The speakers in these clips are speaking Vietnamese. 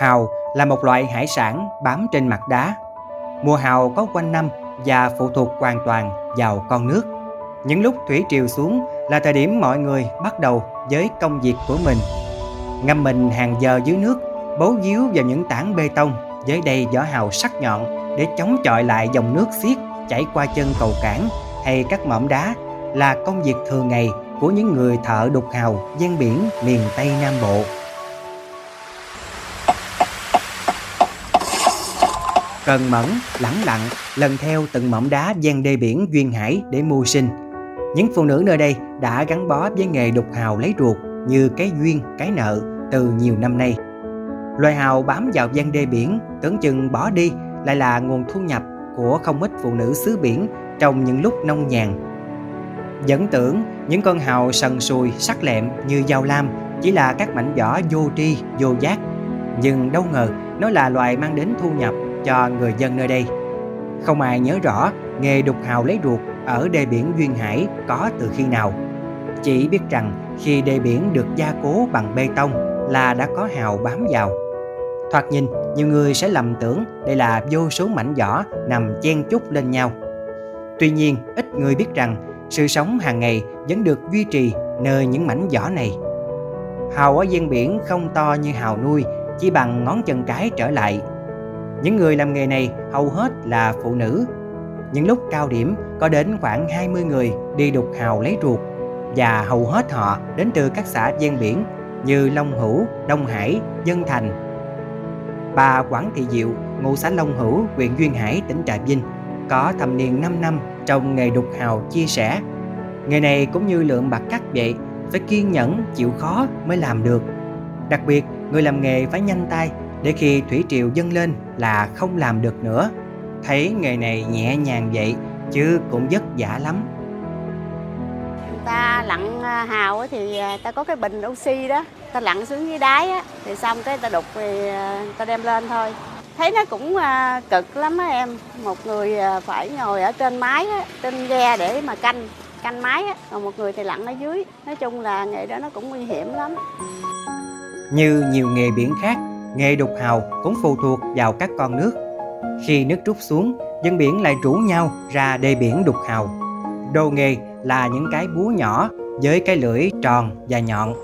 Hào là một loại hải sản bám trên mặt đá. Mùa hào có quanh năm và phụ thuộc hoàn toàn vào con nước. Những lúc thủy triều xuống là thời điểm mọi người bắt đầu với công việc của mình. Ngâm mình hàng giờ dưới nước, bấu víu vào những tảng bê tông với đầy vỏ hào sắc nhọn để chống chọi lại dòng nước xiết chảy qua chân cầu cảng hay các mỏm đá là công việc thường ngày của những người thợ đục hào ven biển miền Tây Nam Bộ. Cần mẫn, lẳng lặng, lần theo từng mỏm đá gian đê biển duyên hải để mưu sinh. Những phụ nữ nơi đây đã gắn bó với nghề đục hào lấy ruột như cái duyên, cái nợ từ nhiều năm nay. Loài hào bám vào gian đê biển, tưởng chừng bỏ đi lại là nguồn thu nhập của không ít phụ nữ xứ biển trong những lúc nông nhàn. Dẫn tưởng những con hào sần sùi, sắc lẹm như dao lam chỉ là các mảnh vỏ vô tri, vô giác. Nhưng đâu ngờ nó là loài mang đến thu nhập cho người dân nơi đây. Không ai nhớ rõ nghề đục hào lấy ruột ở đê biển Duyên Hải có từ khi nào. Chỉ biết rằng khi đê biển được gia cố bằng bê tông là đã có hào bám vào. Thoạt nhìn, nhiều người sẽ lầm tưởng đây là vô số mảnh vỏ nằm chen chúc lên nhau. Tuy nhiên, ít người biết rằng sự sống hàng ngày vẫn được duy trì nơi những mảnh vỏ này. Hào ở gian biển không to như hào nuôi, chỉ bằng ngón chân cái trở lại. Những người làm nghề này hầu hết là phụ nữ. Những lúc cao điểm có đến khoảng 20 người đi đục hào lấy ruột và hầu hết họ đến từ các xã ven biển như Long Hữu, Đông Hải, Dân Thành. Bà Quảng Thị Diệu, ngụ xã Long Hữu, huyện Duyên Hải, tỉnh Trà Vinh, có thâm niên 5 năm trong nghề đục hào chia sẻ. Nghề này cũng như lượng bạc cắt vậy, phải kiên nhẫn, chịu khó mới làm được. Đặc biệt, người làm nghề phải nhanh tay để khi thủy triều dâng lên là không làm được nữa. Thấy nghề này nhẹ nhàng vậy chứ cũng vất vả lắm. Ta lặn à, hào thì à, ta có cái bình oxy đó, ta lặn xuống dưới đáy á, thì xong cái ta đục thì à, ta đem lên thôi. Thấy nó cũng cực lắm á em. Một người phải ngồi ở trên mái á, trên ghe để mà canh canh mái á, còn một người thì lặn ở dưới. Nói chung là nghề đó nó cũng nguy hiểm lắm. Như nhiều nghề biển khác nghề đục hào cũng phụ thuộc vào các con nước khi nước rút xuống dân biển lại rủ nhau ra đê biển đục hào đồ nghề là những cái búa nhỏ với cái lưỡi tròn và nhọn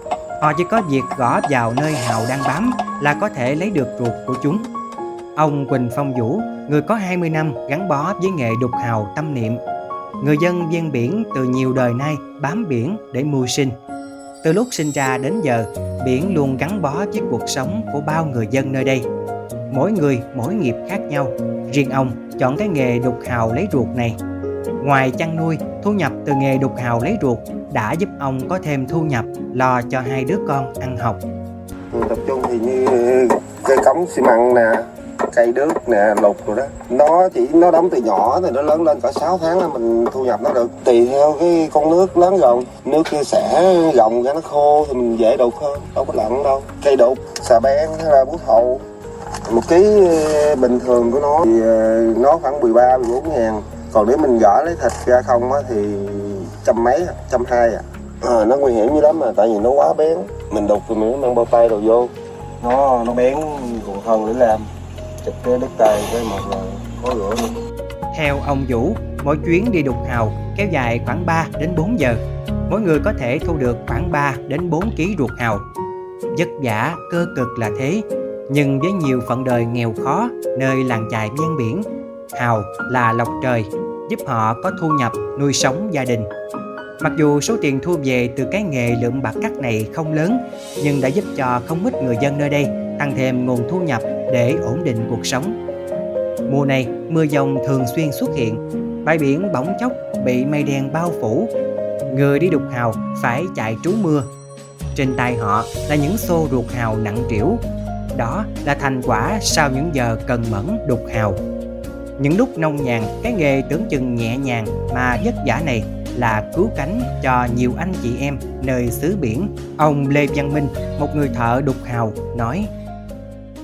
họ chỉ có việc gõ vào nơi hào đang bám là có thể lấy được ruột của chúng Ông Quỳnh Phong Vũ, người có 20 năm gắn bó với nghề đục hào tâm niệm. Người dân ven biển từ nhiều đời nay bám biển để mưu sinh. Từ lúc sinh ra đến giờ, biển luôn gắn bó với cuộc sống của bao người dân nơi đây. Mỗi người mỗi nghiệp khác nhau, riêng ông chọn cái nghề đục hào lấy ruột này. Ngoài chăn nuôi, thu nhập từ nghề đục hào lấy ruột đã giúp ông có thêm thu nhập lo cho hai đứa con ăn học. Tập trung thì như cây cống xi măng nè, cây đước nè lục rồi đó. Nó chỉ nó đóng từ nhỏ thì nó lớn lên cả 6 tháng là mình thu nhập nó được. Tùy theo cái con nước lớn rộng nước kia sẽ rộng ra nó khô thì mình dễ đục hơn đâu có lặn đâu. Cây đục xà beng hay là bút hậu một ký ờ, bình thường của nó thì ờ, nó khoảng 13 14 ngàn. Còn nếu mình gỡ lấy thịt ra không á thì trăm mấy trăm hai à. à nó nguy hiểm như lắm mà tại vì nó quá bén. Mình đục thì mình mang bao tay đồ vô. Nó nó bén còn hơn để làm chụp cái đất tay với một là có lửa luôn. Theo ông Vũ, mỗi chuyến đi đục hào kéo dài khoảng 3 đến 4 giờ. Mỗi người có thể thu được khoảng 3 đến 4 kg ruột hào. Vất vả, cơ cực là thế, nhưng với nhiều phận đời nghèo khó nơi làng chài ven biển, hào là lộc trời, giúp họ có thu nhập nuôi sống gia đình. Mặc dù số tiền thu về từ cái nghề lượm bạc cắt này không lớn, nhưng đã giúp cho không ít người dân nơi đây tăng thêm nguồn thu nhập để ổn định cuộc sống. Mùa này, mưa dông thường xuyên xuất hiện, bãi biển bỗng chốc bị mây đen bao phủ. Người đi đục hào phải chạy trú mưa. Trên tay họ là những xô ruột hào nặng trĩu. Đó là thành quả sau những giờ cần mẫn đục hào. Những lúc nông nhàn, cái nghề tưởng chừng nhẹ nhàng mà vất vả này là cứu cánh cho nhiều anh chị em nơi xứ biển. Ông Lê Văn Minh, một người thợ đục hào, nói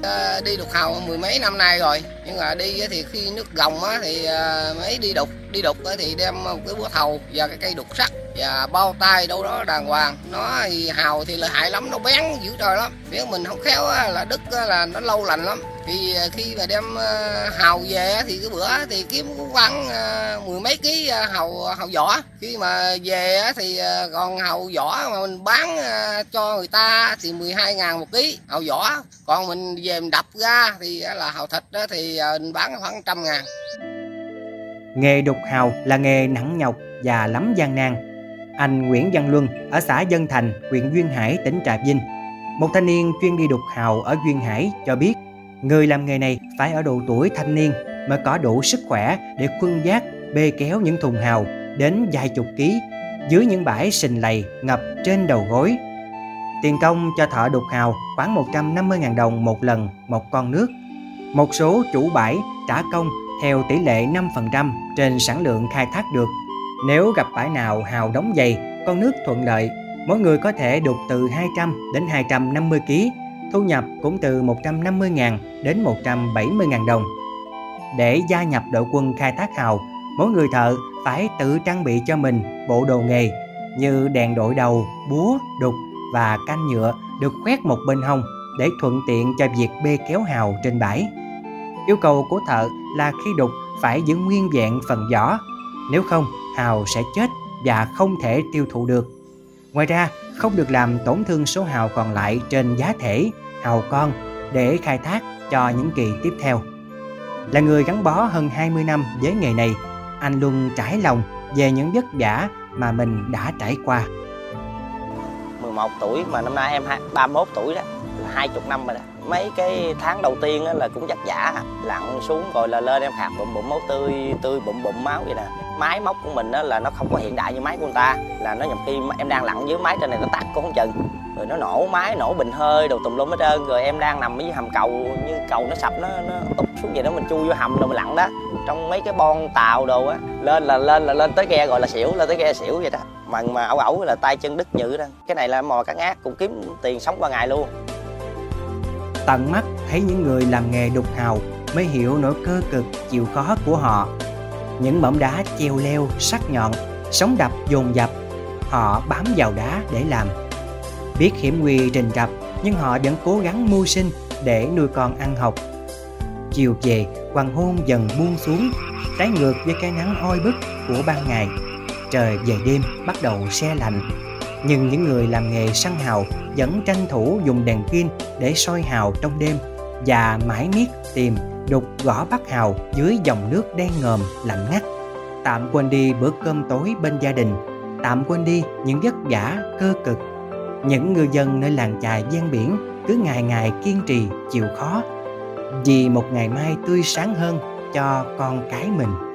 À, đi đục hào mười mấy năm nay rồi. Nhưng mà đi thì khi nước gồng á thì à, mấy đi đục đi đục thì đem một cái búa thầu và cái cây đục sắt và bao tay đâu đó đàng hoàng. Nó thì hào thì lợi hại lắm nó bén dữ trời lắm. Nếu mình không khéo á, là đứt á, là nó lâu lành lắm thì ờ, khi mà đem ờ, hàu về thì cái bữa thì kiếm khoảng ờ, mười mấy ký hàu hàu vỏ khi mà về thì còn hàu vỏ mà mình bán cho người ta thì 12 ngàn một ký hàu vỏ còn mình về mình đập ra thì là hàu thịt thì mình bán khoảng trăm ngàn Nghề đục hàu là nghề nặng nhọc và lắm gian nan. Anh Nguyễn Văn Luân ở xã Dân Thành, huyện Duyên Hải, tỉnh Trà Vinh. Một thanh niên chuyên đi đục hào ở Duyên Hải cho biết người làm nghề này phải ở độ tuổi thanh niên mới có đủ sức khỏe để khuân giác, bê kéo những thùng hào đến vài chục ký dưới những bãi sình lầy ngập trên đầu gối. Tiền công cho thợ đục hào khoảng 150.000 đồng một lần một con nước. Một số chủ bãi trả công theo tỷ lệ 5% trên sản lượng khai thác được. Nếu gặp bãi nào hào đóng dày, con nước thuận lợi, mỗi người có thể đục từ 200 đến 250 kg, thu nhập cũng từ 150.000 đến 170.000 đồng. Để gia nhập đội quân khai thác hào, mỗi người thợ phải tự trang bị cho mình bộ đồ nghề như đèn đội đầu, búa, đục và canh nhựa được khoét một bên hông để thuận tiện cho việc bê kéo hào trên bãi. Yêu cầu của thợ là khi đục phải giữ nguyên vẹn phần vỏ, nếu không hào sẽ chết và không thể tiêu thụ được. Ngoài ra, không được làm tổn thương số hào còn lại trên giá thể, hào con để khai thác cho những kỳ tiếp theo. Là người gắn bó hơn 20 năm với nghề này, anh luôn trải lòng về những vất vả mà mình đã trải qua. 11 tuổi mà năm nay em 31 tuổi đó là 20 năm rồi đó mấy cái tháng đầu tiên là cũng vất vả lặn xuống rồi là lên em khạc bụng bụng máu tươi tươi bụng bụng máu vậy nè máy móc của mình là nó không có hiện đại như máy của người ta là nó nhầm khi em đang lặn dưới máy trên này nó tắt cũng không chừng rồi nó nổ máy nổ bình hơi đồ tùm lum hết trơn. Rồi em đang nằm ở dưới hầm cầu như cầu nó sập nó nó úp xuống vậy đó mình chui vô hầm rồi mình lặn đó. Trong mấy cái bon tàu đồ á lên là lên là lên tới ghe gọi là xỉu lên tới ghe xỉu vậy đó. Mà mà ẩu ẩu là tay chân đứt nhự đó. Cái này là mò cá ác cũng kiếm tiền sống qua ngày luôn. Tận mắt thấy những người làm nghề đục hào mới hiểu nỗi cơ cực chịu khó của họ. Những mỏm đá treo leo, sắc nhọn, sóng đập dồn dập, họ bám vào đá để làm. Biết hiểm nguy rình rập, nhưng họ vẫn cố gắng mưu sinh để nuôi con ăn học. Chiều về, hoàng hôn dần buông xuống, trái ngược với cái nắng oi bức của ban ngày. Trời về đêm bắt đầu se lạnh, nhưng những người làm nghề săn hào vẫn tranh thủ dùng đèn pin để soi hào trong đêm và mãi miết tìm đục gõ bắt hào dưới dòng nước đen ngòm lạnh ngắt tạm quên đi bữa cơm tối bên gia đình tạm quên đi những vất vả cơ cực những ngư dân nơi làng chài ven biển cứ ngày ngày kiên trì, chịu khó. Vì một ngày mai tươi sáng hơn cho con cái mình.